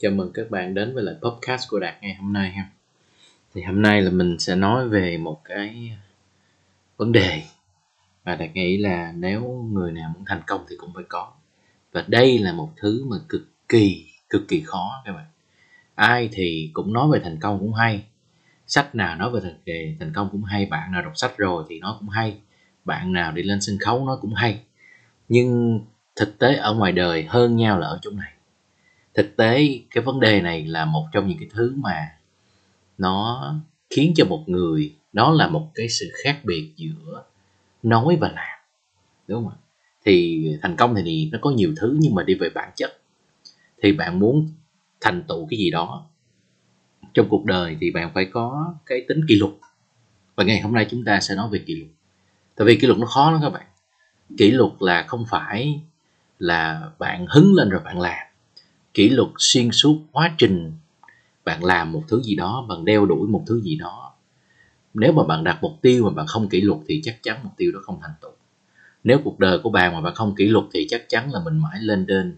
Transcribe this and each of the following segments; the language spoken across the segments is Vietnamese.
Chào mừng các bạn đến với lại podcast của Đạt ngày hôm nay ha. Thì hôm nay là mình sẽ nói về một cái uh, vấn đề mà Đạt nghĩ là nếu người nào muốn thành công thì cũng phải có. Và đây là một thứ mà cực kỳ cực kỳ khó các bạn. Ai thì cũng nói về thành công cũng hay. Sách nào nói về thành về thành công cũng hay, bạn nào đọc sách rồi thì nó cũng hay. Bạn nào đi lên sân khấu nó cũng hay. Nhưng thực tế ở ngoài đời hơn nhau là ở chỗ này thực tế, cái vấn đề này là một trong những cái thứ mà nó khiến cho một người, đó là một cái sự khác biệt giữa nói và làm, đúng không ạ? Thì thành công thì nó có nhiều thứ nhưng mà đi về bản chất. Thì bạn muốn thành tựu cái gì đó, trong cuộc đời thì bạn phải có cái tính kỷ luật. Và ngày hôm nay chúng ta sẽ nói về kỷ luật. Tại vì kỷ luật nó khó lắm các bạn. Kỷ luật là không phải là bạn hứng lên rồi bạn làm kỷ luật xuyên suốt quá trình bạn làm một thứ gì đó, bạn đeo đuổi một thứ gì đó. Nếu mà bạn đặt mục tiêu mà bạn không kỷ luật thì chắc chắn mục tiêu đó không thành tựu. Nếu cuộc đời của bạn mà bạn không kỷ luật thì chắc chắn là mình mãi lên đên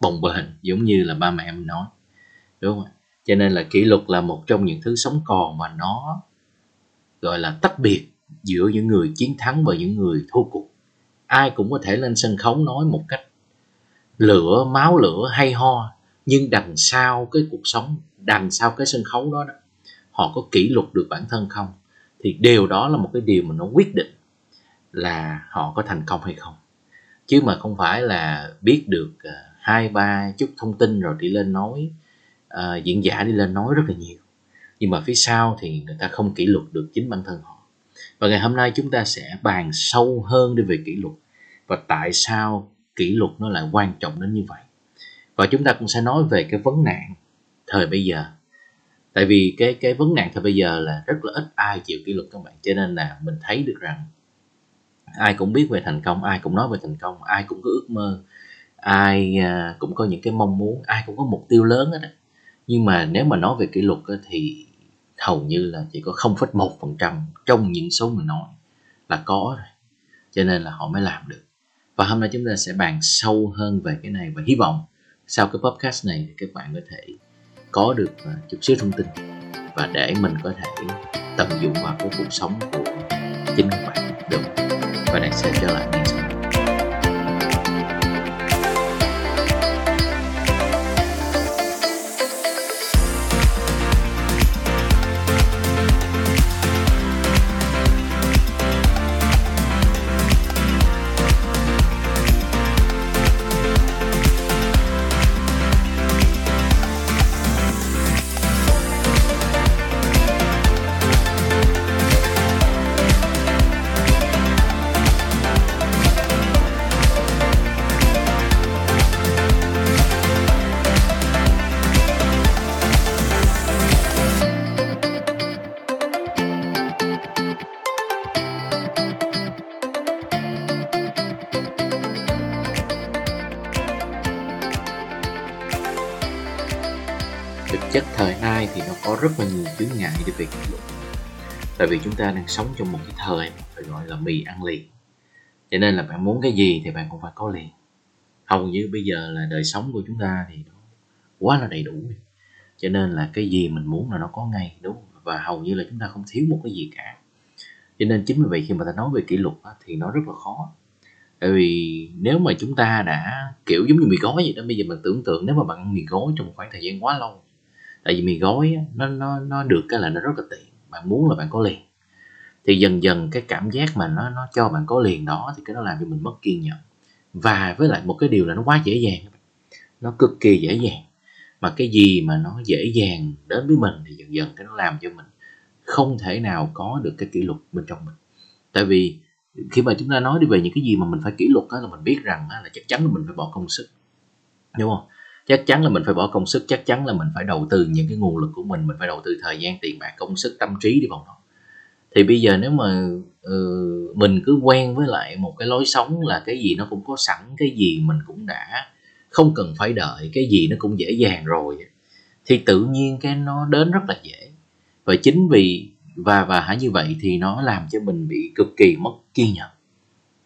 bồng bềnh, giống như là ba mẹ mình nói. Đúng không cho nên là kỷ luật là một trong những thứ sống còn mà nó, gọi là, tách biệt giữa những người chiến thắng và những người thua cuộc. Ai cũng có thể lên sân khấu nói một cách lửa, máu lửa, hay ho nhưng đằng sau cái cuộc sống đằng sau cái sân khấu đó, đó họ có kỷ luật được bản thân không? Thì điều đó là một cái điều mà nó quyết định là họ có thành công hay không. Chứ mà không phải là biết được à, hai ba chút thông tin rồi đi lên nói uh, diễn giả đi lên nói rất là nhiều. Nhưng mà phía sau thì người ta không kỷ luật được chính bản thân họ. Và ngày hôm nay chúng ta sẽ bàn sâu hơn đi về kỷ luật và tại sao kỷ luật nó lại quan trọng đến như vậy và chúng ta cũng sẽ nói về cái vấn nạn thời bây giờ. Tại vì cái cái vấn nạn thời bây giờ là rất là ít ai chịu kỷ luật các bạn. Cho nên là mình thấy được rằng ai cũng biết về thành công ai cũng nói về thành công ai cũng có ước mơ ai à, cũng có những cái mong muốn ai cũng có mục tiêu lớn hết nhưng mà nếu mà nói về kỷ luật thì hầu như là chỉ có 0,1% trong những số người nói là có rồi. Cho nên là họ mới làm được. Và hôm nay chúng ta sẽ bàn sâu hơn về cái này và hy vọng sau cái podcast này thì các bạn có thể có được à, chút xíu thông tin và để mình có thể tận dụng vào cái cuộc sống của chính các bạn. Được và đang sẽ trở lại ngay sau. Ăn chướng cái việc về kỷ tại vì chúng ta đang sống trong một cái thời phải gọi là mì ăn liền. Cho nên là bạn muốn cái gì thì bạn cũng phải có liền. Hầu như bây giờ là đời sống của chúng ta thì nó quá là đầy đủ cho nên là cái gì mình muốn là nó có ngay, đúng và hầu như là chúng ta không thiếu một cái gì cả. Cho nên chính vì vậy khi mà ta nói về kỷ luật thì nó rất là khó. Tại vì nếu mà chúng ta đã kiểu giống như mì gói vậy đó, bây giờ mình tưởng tượng nếu mà bạn ăn mì gói trong một khoảng thời gian quá lâu tại vì mì gói nó nó nó được cái là nó rất là tiện. Bạn muốn là bạn có liền. Thì dần dần cái cảm giác mà nó nó cho bạn có liền đó thì cái nó làm cho mình mất kiên nhẫn. Và với lại một cái điều là nó quá dễ dàng. Nó cực kỳ dễ dàng. Mà cái gì mà nó dễ dàng đến với mình thì dần dần cái nó làm cho mình không thể nào có được cái kỷ luật bên trong mình. Tại vì khi mà chúng ta nói đi về những cái gì mà mình phải kỷ luật đó là mình biết rằng là chắc chắn là mình phải bỏ công sức. Đúng không? Chắc chắn là mình phải bỏ công sức chắc chắn là mình phải đầu tư những cái nguồn lực của mình mình phải đầu tư thời gian tiền bạc công sức tâm trí đi vào nó thì bây giờ nếu mà uh, mình cứ quen với lại một cái lối sống là cái gì nó cũng có sẵn cái gì mình cũng đã không cần phải đợi cái gì nó cũng dễ dàng rồi thì tự nhiên cái nó đến rất là dễ. Và chính vì và và hả như vậy thì nó làm cho mình bị cực kỳ mất kiên nhẫn.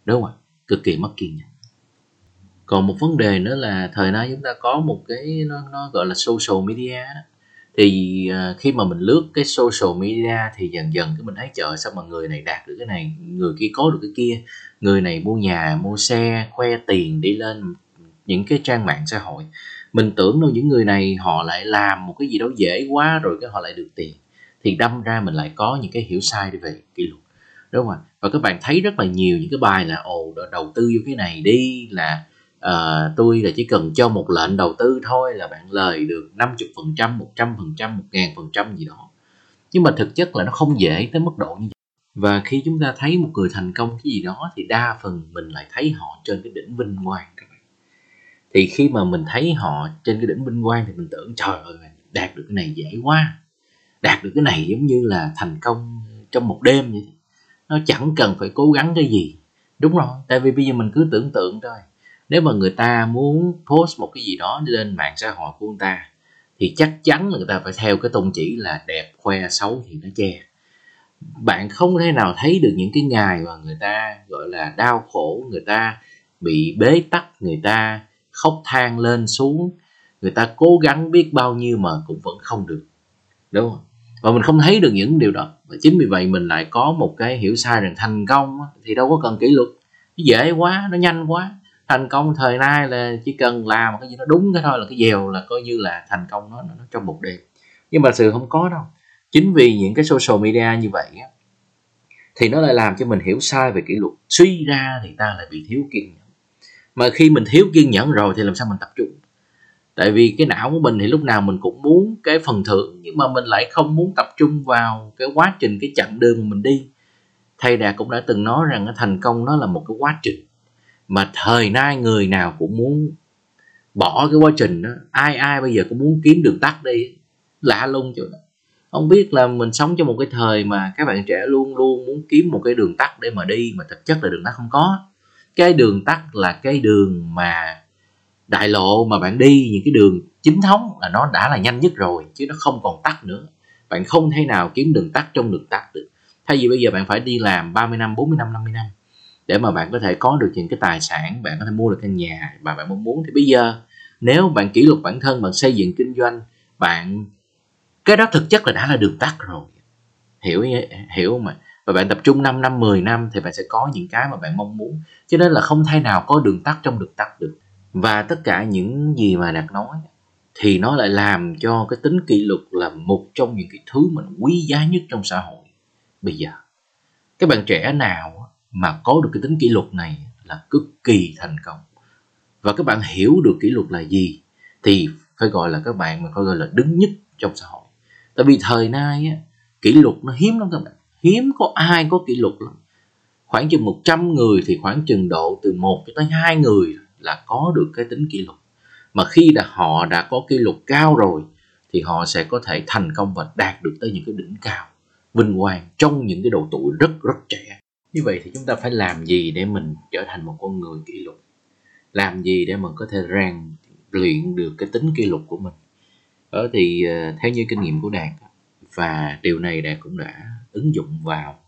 Đúng không ạ? Cực kỳ mất kiên nhẫn còn một vấn đề nữa là thời nay chúng ta có một cái nó, nó gọi là social media thì uh, khi mà mình lướt cái social media thì dần dần cái mình thấy chờ sao mà người này đạt được cái này người kia có được cái kia. Người này mua nhà mua xe khoe tiền đi lên những cái trang mạng xã hội. Mình tưởng đâu những người này họ lại làm một cái gì đó dễ quá rồi cái họ lại được tiền. Thì đâm ra mình lại có những cái hiểu sai về kỷ luật. Đúng không ạ? Và các bạn thấy rất là nhiều những cái bài là ồ đầu tư vô cái này đi là à, tôi là chỉ cần cho một lệnh đầu tư thôi là bạn lời được 50 phần trăm một trăm phần trăm một ngàn phần trăm gì đó. Nhưng mà thực chất là nó không dễ tới mức độ như vậy. Và khi chúng ta thấy một người thành công cái gì đó thì đa phần mình lại thấy họ trên cái đỉnh vinh quang các bạn. Thì khi mà mình thấy họ trên cái đỉnh vinh quang thì mình tưởng trời ơi đạt được cái này dễ quá. Đạt được cái này giống như là thành công trong một đêm vậy. Nó chẳng cần phải cố gắng cái gì. Đúng rồi tại vì bây giờ mình cứ tưởng tượng thôi nếu mà người ta muốn post một cái gì đó lên mạng xã hội của người ta, thì chắc chắn là người ta phải theo cái tôn chỉ là đẹp, khoe, xấu thì nó che. Bạn không thể nào thấy được những cái ngày mà người ta, gọi là, đau khổ, người ta bị bế tắc, người ta khóc than lên xuống, người ta cố gắng biết bao nhiêu mà cũng vẫn không được. Đúng không? Và mình không thấy được những điều đó. Và chính vì vậy mình lại có một cái hiểu sai rằng thành công thì đâu có cần kỷ luật. Dễ quá, nó nhanh quá thành công thời nay là chỉ cần làm cái gì nó đúng cái thôi là cái dèo là coi như là thành công nó, nó trong một đêm nhưng mà sự không có đâu. Chính vì những cái social media như vậy á, thì nó lại làm cho mình hiểu sai về kỷ luật. Suy ra thì ta lại bị thiếu kiên nhẫn. Mà khi mình thiếu kiên nhẫn rồi thì làm sao mình tập trung? Tại vì cái não của mình thì lúc nào mình cũng muốn cái phần thưởng nhưng mà mình lại không muốn tập trung vào cái quá trình cái chặng đường mà mình đi. Thầy đạt cũng đã từng nói rằng thành công nó là một cái quá trình mà thời nay người nào cũng muốn bỏ cái quá trình đó. Ai ai bây giờ cũng muốn kiếm đường tắt đi. Lạ lung chỗ đó. Không biết là mình sống trong một cái thời mà các bạn trẻ luôn luôn muốn kiếm một cái đường tắt để mà đi, mà thực chất là đường tắt không có. Cái đường tắt là cái đường mà đại lộ mà bạn đi, những cái đường chính thống là nó đã là nhanh nhất rồi, chứ nó không còn tắt nữa. Bạn không thể nào kiếm đường tắt trong đường tắt được. Thay vì bây giờ bạn phải đi làm 30 năm 40 năm 50 năm để mà bạn có thể có được những cái tài sản, bạn có thể mua được căn nhà mà bạn mong muốn. Thì bây giờ, nếu bạn kỷ luật bản thân, bạn xây dựng kinh doanh, bạn, cái đó thực chất là đã là đường tắt rồi. Hiểu hiểu mà và bạn tập trung 5 năm 10 năm thì bạn sẽ có những cái mà bạn mong muốn. Cho nên là không thay nào có đường tắt trong đường tắt được. Và tất cả những gì mà đạt nói thì nó lại làm cho cái tính kỷ luật là một trong những cái thứ mình quý giá nhất trong xã hội bây giờ. Các bạn trẻ nào mà có được cái tính kỷ luật này là cực kỳ thành công. Và các bạn hiểu được kỷ luật là gì thì phải gọi là các bạn mà phải gọi là đứng nhất trong xã hội. Tại vì thời nay á, kỷ luật nó hiếm lắm các bạn. Hiếm có ai có kỷ luật lắm. Khoảng chừng 100 người thì khoảng chừng độ từ 1 cho tới hai người là có được cái tính kỷ luật. Mà khi đã họ đã có kỷ luật cao rồi thì họ sẽ có thể thành công và đạt được tới những cái đỉnh cao vinh quang trong những cái độ tuổi rất rất trẻ như vậy thì chúng ta phải làm gì để mình trở thành một con người kỷ luật? Làm gì để mình có thể rèn luyện được cái tính kỷ luật của mình? Đó thì ờ, theo như kinh nghiệm của đạt và điều này đạt cũng đã ứng dụng vào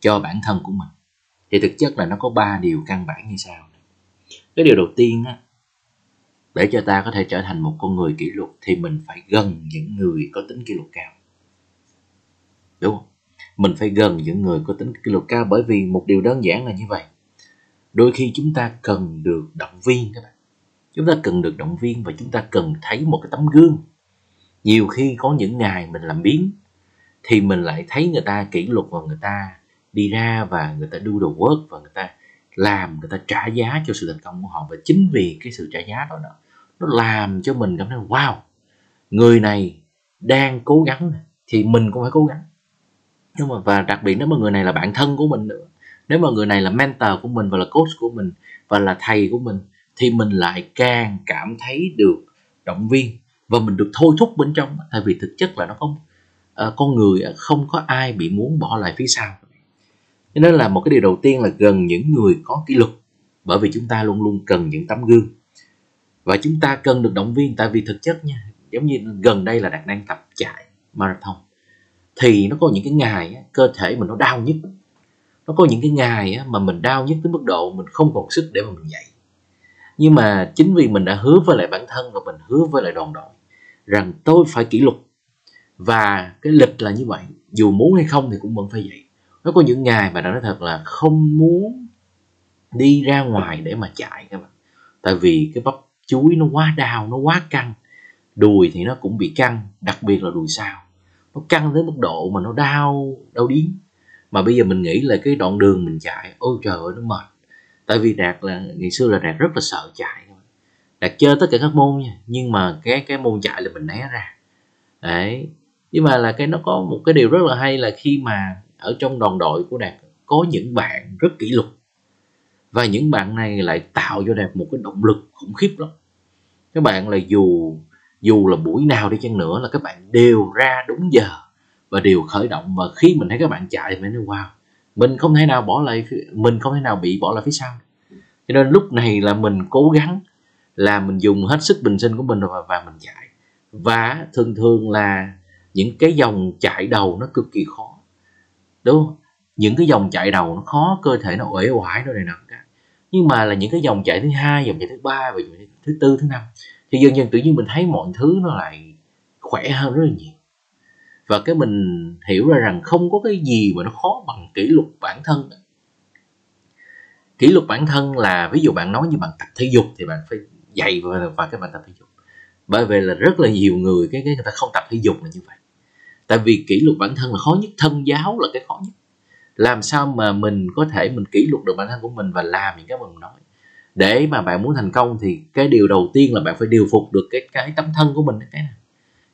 cho bản thân của mình, thì thực chất là nó có ba điều căn bản như sau cái điều đầu tiên á, để cho ta có thể trở thành một con người kỷ luật thì mình phải gần những người có tính kỷ luật cao. Đúng không? Mình phải gần những người có tính kỷ luật cao bởi vì một điều đơn giản là như vậy. Đôi khi chúng ta cần được động viên các bạn. Chúng ta cần được động viên và chúng ta cần thấy một cái tấm gương. Nhiều khi có những ngày mình làm biến thì mình lại thấy người ta kỷ luật và người ta đi ra và người ta do the work và người ta làm người ta trả giá cho sự thành công của họ. Và chính vì cái sự trả giá đó, đó nó làm cho mình cảm thấy wow người này đang cố gắng thì mình cũng phải cố gắng nhưng mà và đặc biệt nếu mà người này là bạn thân của mình nữa nếu mà người này là mentor của mình và là coach của mình và là thầy của mình thì mình lại càng cảm thấy được động viên và mình được thôi thúc bên trong. Tại vì thực chất là nó không uh, con người không có ai bị muốn bỏ lại phía sau. Cho nên là một cái điều đầu tiên là gần những người có kỷ luật bởi vì chúng ta luôn luôn cần những tấm gương. Và chúng ta cần được động viên tại vì thực chất nha giống như gần đây là đạt đang tập chạy marathon thì nó có những cái ngày cơ thể mình nó đau nhất. Nó có những cái ngày mà mình đau nhất tới mức độ mình không còn sức để mà mình dậy. Nhưng mà chính vì mình đã hứa với lại bản thân và mình hứa với lại đoàn đội rằng tôi phải kỷ luật. Và cái lịch là như vậy, dù muốn hay không thì cũng vẫn phải vậy nó có những ngày mà nói thật là không muốn đi ra ngoài để mà chạy các bạn. Tại vì cái bắp chuối nó quá đau, nó quá căng. Đùi thì nó cũng bị căng, đặc biệt là đùi sau nó căng tới mức độ mà nó đau đau điếng. Mà bây giờ mình nghĩ là cái đoạn đường mình chạy, ôi trời ơi, nó mệt. Tại vì đạt là, ngày xưa là đạt rất là sợ chạy đạt chơi tất cả các môn nha, nhưng mà cái cái môn chạy là mình né ra. Đấy. Nhưng mà là cái nó có một cái điều rất là hay là khi mà ở trong đoàn đội của đạt có những bạn rất kỷ luật. Và những bạn này lại tạo cho đạt một cái động lực khủng khiếp lắm. Các bạn là dù dù là buổi nào đi chăng nữa là các bạn đều ra đúng giờ và đều khởi động và khi mình thấy các bạn chạy thì mình nói wow mình không thể nào bỏ lại mình không thể nào bị bỏ lại phía sau. Cho nên lúc này là mình cố gắng là mình dùng hết sức bình sinh của mình và, và mình chạy. Và thường thường là những cái dòng chạy đầu nó cực kỳ khó. Đúng không? Những cái dòng chạy đầu nó khó cơ thể nó uể oải rồi này nọ nhưng mà là những cái dòng chạy thứ hai dòng chạy thứ ba và dòng chạy thứ tư thứ năm thì dần dần tự nhiên mình thấy mọi thứ nó lại khỏe hơn rất là nhiều. Và cái mình hiểu ra rằng không có cái gì mà nó khó bằng kỷ luật bản thân. Kỷ luật bản thân là ví dụ bạn nói như bạn tập thể dục thì bạn phải dạy và, và cái bạn tập thể dục. Bởi vì là rất là nhiều người cái cái người ta không tập thể dục là như vậy. Tại vì kỷ luật bản thân là khó nhất thân giáo là cái khó nhất. Làm sao mà mình có thể mình kỷ luật được bản thân của mình và làm những cái mà mình nói? Để mà bạn muốn thành công thì cái điều đầu tiên là bạn phải điều phục được cái cái tấm thân của mình cái này.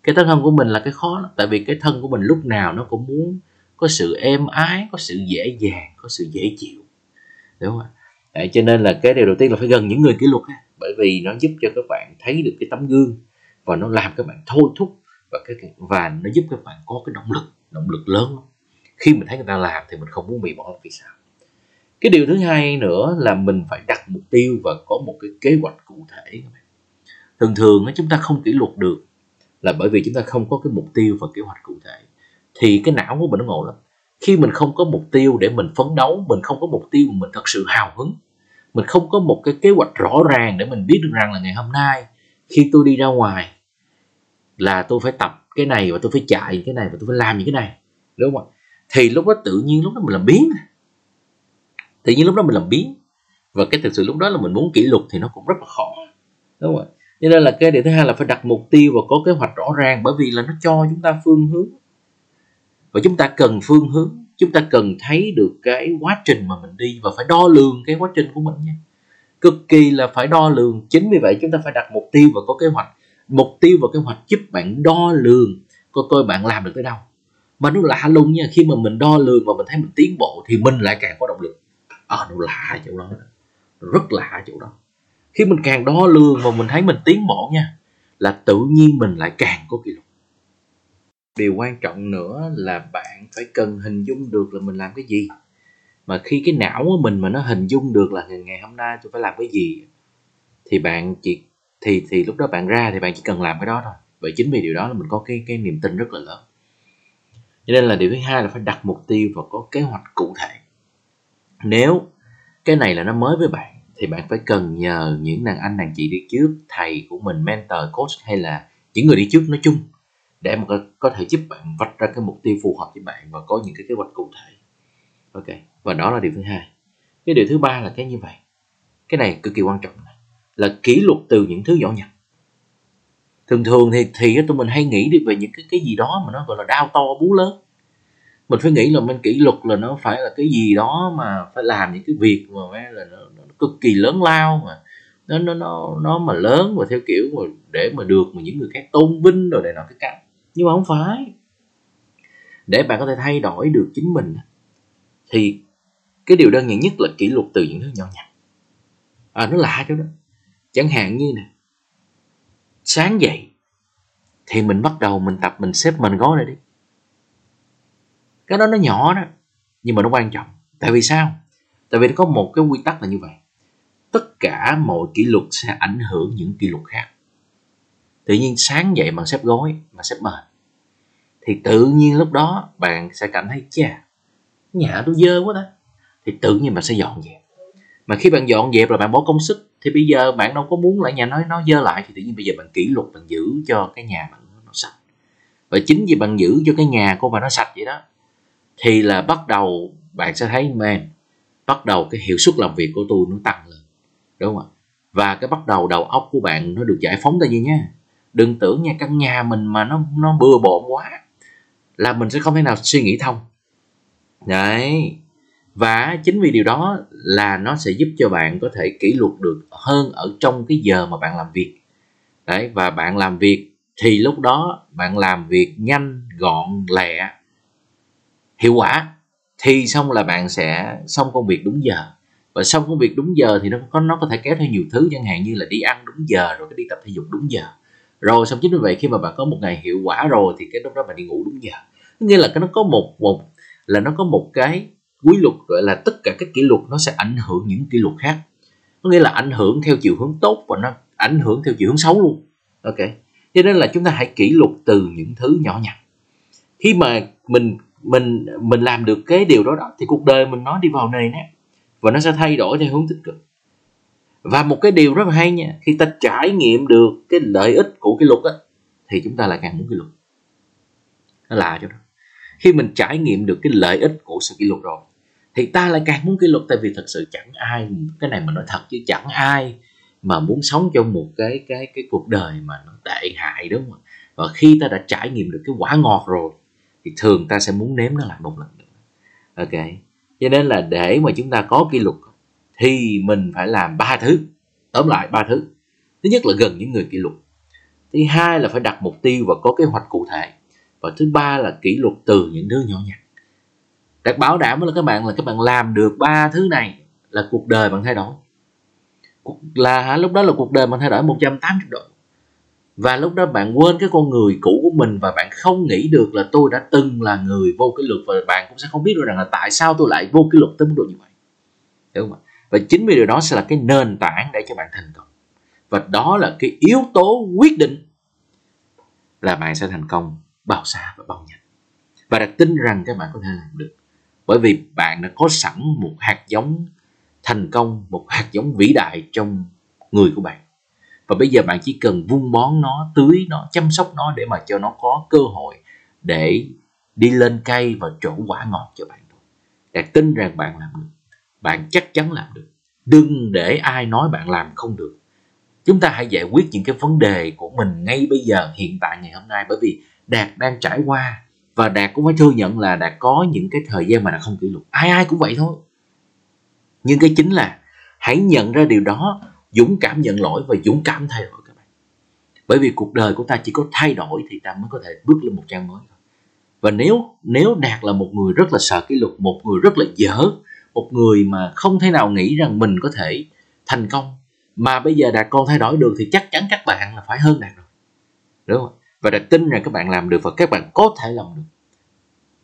Cái tấm thân của mình là cái khó lắm tại vì cái thân của mình lúc nào nó cũng muốn có sự êm ái có sự dễ dàng có sự dễ chịu. Đúng không ạ? Đấy, cho nên là cái điều đầu tiên là phải gần những người kỷ luật bởi vì nó giúp cho các bạn thấy được cái tấm gương và nó làm các bạn thôi thúc và cái và nó giúp các bạn có cái động lực động lực lớn khi mình thấy người ta làm thì mình không muốn bị bỏ vì sao cái điều thứ hai nữa là mình phải đặt mục tiêu và có một cái kế hoạch cụ thể. Thường thường chúng ta không kỷ luật được là bởi vì chúng ta không có cái mục tiêu và kế hoạch cụ thể. Thì cái não của mình nó ngộ lắm. Khi mình không có mục tiêu để mình phấn đấu, mình không có mục tiêu mà mình thật sự hào hứng, mình không có một cái kế hoạch rõ ràng để mình biết được rằng là ngày hôm nay khi tôi đi ra ngoài là tôi phải tập cái này và tôi phải chạy cái này và tôi phải làm những cái này, đúng không ạ? Thì lúc đó tự nhiên lúc đó mình làm biến tự nhiên lúc đó mình làm biến. Và cái thực sự lúc đó là mình muốn kỷ luật thì nó cũng rất là khó. Đúng không ạ cho nên là cái điều thứ hai là phải đặt mục tiêu và có kế hoạch rõ ràng, bởi vì là nó cho chúng ta phương hướng. Và chúng ta cần phương hướng. Chúng ta cần thấy được cái quá trình mà mình đi và phải đo lường cái quá trình của mình nha. Cực kỳ là phải đo lường. Chính vì vậy chúng ta phải đặt mục tiêu và có kế hoạch. Mục tiêu và kế hoạch giúp bạn đo lường coi coi bạn làm được tới đâu. Mà nó lạ lùng nha, khi mà mình đo lường và mình thấy mình tiến bộ thì mình lại càng có động lực à, nó lạ chỗ đó rất lạ chỗ đó. Khi mình càng đo lường và mình thấy mình tiến bộ nha là tự nhiên mình lại càng có kỷ luật. Điều quan trọng nữa là bạn phải cần hình dung được là mình làm cái gì. Mà khi cái não của mình mà nó hình dung được là ngày hôm nay tôi phải làm cái gì thì bạn chỉ thì thì lúc đó bạn ra thì bạn chỉ cần làm cái đó thôi. Vậy chính vì điều đó là mình có cái cái niềm tin rất là lớn. Cho nên là điều thứ hai là phải đặt mục tiêu và có kế hoạch cụ thể nếu cái này là nó mới với bạn thì bạn phải cần nhờ những nàng anh nàng chị đi trước thầy của mình mentor coach hay là những người đi trước nói chung để mà có, thể giúp bạn vạch ra cái mục tiêu phù hợp với bạn và có những cái kế hoạch cụ thể. Ok và đó là điều thứ hai. Cái điều thứ ba là cái như vậy. Cái này cực kỳ quan trọng là kỷ luật từ những thứ nhỏ nhặt. Thường thường thì thì tụi mình hay nghĩ đi về những cái cái gì đó mà nó gọi là đau to bú lớn mình phải nghĩ là mình kỷ luật là nó phải là cái gì đó mà phải làm những cái việc mà là nó, nó cực kỳ lớn lao mà. Nó nó nó nó mà lớn và theo kiểu mà để mà được mà những người khác tôn vinh rồi này nọ cái cách nhưng mà không phải. Để bạn có thể thay đổi được chính mình thì cái điều đơn giản nhất là kỷ luật từ những thứ nhỏ nhặt. À nó lạ chỗ đó. Chẳng hạn như nè sáng dậy thì mình bắt đầu mình tập mình xếp mình gói lại đi cái đó nó nhỏ đó, nhưng mà nó quan trọng. Tại vì sao? Tại vì nó có một cái quy tắc là như vậy. Tất cả mọi kỷ luật sẽ ảnh hưởng những kỷ luật khác. Tự nhiên sáng dậy mà xếp gối, mà xếp mền thì tự nhiên lúc đó bạn sẽ cảm thấy, chà, nhà tôi dơ quá đó thì tự nhiên bạn sẽ dọn dẹp. Mà khi bạn dọn dẹp là bạn bỏ công sức, thì bây giờ bạn đâu có muốn lại nhà nói nó dơ lại, thì tự nhiên bây giờ bạn kỷ luật, bạn giữ cho cái nhà bạn nó sạch. Và chính vì bạn giữ cho cái nhà của bạn nó sạch vậy đó thì là bắt đầu bạn sẽ thấy, man, bắt đầu cái hiệu suất làm việc của tôi nó tăng lên, đúng không ạ? Và cái bắt đầu đầu óc của bạn nó được giải phóng ra gì nha. Đừng tưởng nha, căn nhà mình mà nó nó bừa bộn quá là mình sẽ không thể nào suy nghĩ thông. Đấy. Và chính vì điều đó là nó sẽ giúp cho bạn có thể kỷ luật được hơn ở trong cái giờ mà bạn làm việc. Đấy, và bạn làm việc thì lúc đó bạn làm việc nhanh, gọn, lẹ hiệu quả. Thì xong là bạn sẽ xong công việc đúng giờ. Và xong công việc đúng giờ thì nó có nó có thể kéo theo nhiều thứ, chẳng hạn như là đi ăn đúng giờ, rồi cái đi tập thể dục đúng giờ. Rồi, xong chính vì vậy khi mà bạn có một ngày hiệu quả rồi thì cái lúc đó bạn đi ngủ đúng giờ. Nghĩa là cái nó có một một, là nó có một cái quy luật, gọi là tất cả các kỷ luật nó sẽ ảnh hưởng những kỷ luật khác. Có nghĩa là ảnh hưởng theo chiều hướng tốt và nó ảnh hưởng theo chiều hướng xấu luôn. Ok. Cho nên là chúng ta hãy kỷ luật từ những thứ nhỏ nhặt. Khi mà mình mình mình làm được cái điều đó, đó thì cuộc đời mình nó đi vào nề nếp và nó sẽ thay đổi theo hướng tích cực. Và một cái điều rất là hay nha khi ta trải nghiệm được cái lợi ích của cái luật á thì chúng ta lại càng muốn cái luật. Nó lạ cho đó. Khi mình trải nghiệm được cái lợi ích của sự kỷ luật rồi thì ta lại càng muốn kỷ luật tại vì thật sự chẳng ai cái này mà nói thật chứ chẳng ai mà muốn sống trong một cái cái cái cuộc đời mà nó tệ hại đúng không và khi ta đã trải nghiệm được cái quả ngọt rồi thì thường ta sẽ muốn nếm nó lại một lần nữa. Ok. Cho nên là để mà chúng ta có kỷ luật thì mình phải làm ba thứ. Tóm lại ba thứ. Thứ nhất là gần những người kỷ luật. Thứ hai là phải đặt mục tiêu và có kế hoạch cụ thể. Và thứ ba là kỷ luật từ những thứ nhỏ nhặt. Đặt bảo đảm là các bạn là các bạn làm được ba thứ này là cuộc đời bạn thay đổi. Là lúc đó là cuộc đời bạn thay đổi 180 độ và lúc đó bạn quên cái con người cũ của mình và bạn không nghĩ được là tôi đã từng là người vô kỷ luật và bạn cũng sẽ không biết được rằng là tại sao tôi lại vô kỷ luật tới mức độ như vậy. Đúng không ạ? Và chính vì điều đó sẽ là cái nền tảng để cho bạn thành công. Và đó là cái yếu tố quyết định là bạn sẽ thành công bao xa và bao nhanh. Và đặt tin rằng các bạn có thể làm được. Bởi vì bạn đã có sẵn một hạt giống thành công, một hạt giống vĩ đại trong người của bạn và bây giờ bạn chỉ cần vun bón nó, tưới nó, chăm sóc nó để mà cho nó có cơ hội để đi lên cây và trổ quả ngọt cho bạn. Thôi đạt tin rằng bạn làm được. Bạn chắc chắn làm được. Đừng để ai nói bạn làm không được. Chúng ta hãy giải quyết những cái vấn đề của mình ngay bây giờ, hiện tại, ngày hôm nay. Bởi vì đạt đang trải qua và đạt cũng phải thừa nhận là đạt có những cái thời gian mà đạt không kỷ luật. Ai ai cũng vậy thôi. Nhưng cái chính là hãy nhận ra điều đó dũng cảm nhận lỗi và dũng cảm thay đổi các bạn. Bởi vì cuộc đời của ta chỉ có thay đổi thì ta mới có thể bước lên một trang mới và nếu nếu đạt là một người rất là sợ kỷ luật, một người rất là dở, một người mà không thể nào nghĩ rằng mình có thể thành công, mà bây giờ đạt còn thay đổi được thì chắc chắn các bạn là phải hơn đạt rồi. Đúng không? Và đạt tin rằng các bạn làm được và các bạn có thể làm được.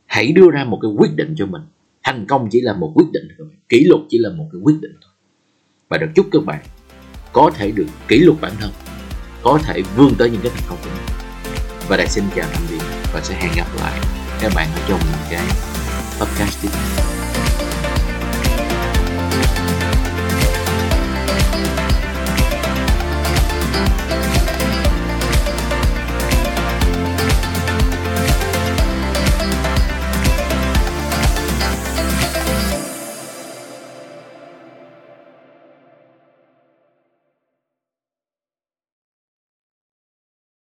Hãy đưa ra một cái quyết định cho mình. Thành công chỉ là một quyết định thôi kỷ luật chỉ là một cái quyết định thôi. Và được chúc các bạn có thể được kỷ luật bản thân, có thể vươn tới những cái thành công của mình. Và đại xin chào tạm biệt và sẽ hẹn gặp lại các bạn ở trong những cái podcast tiếp theo.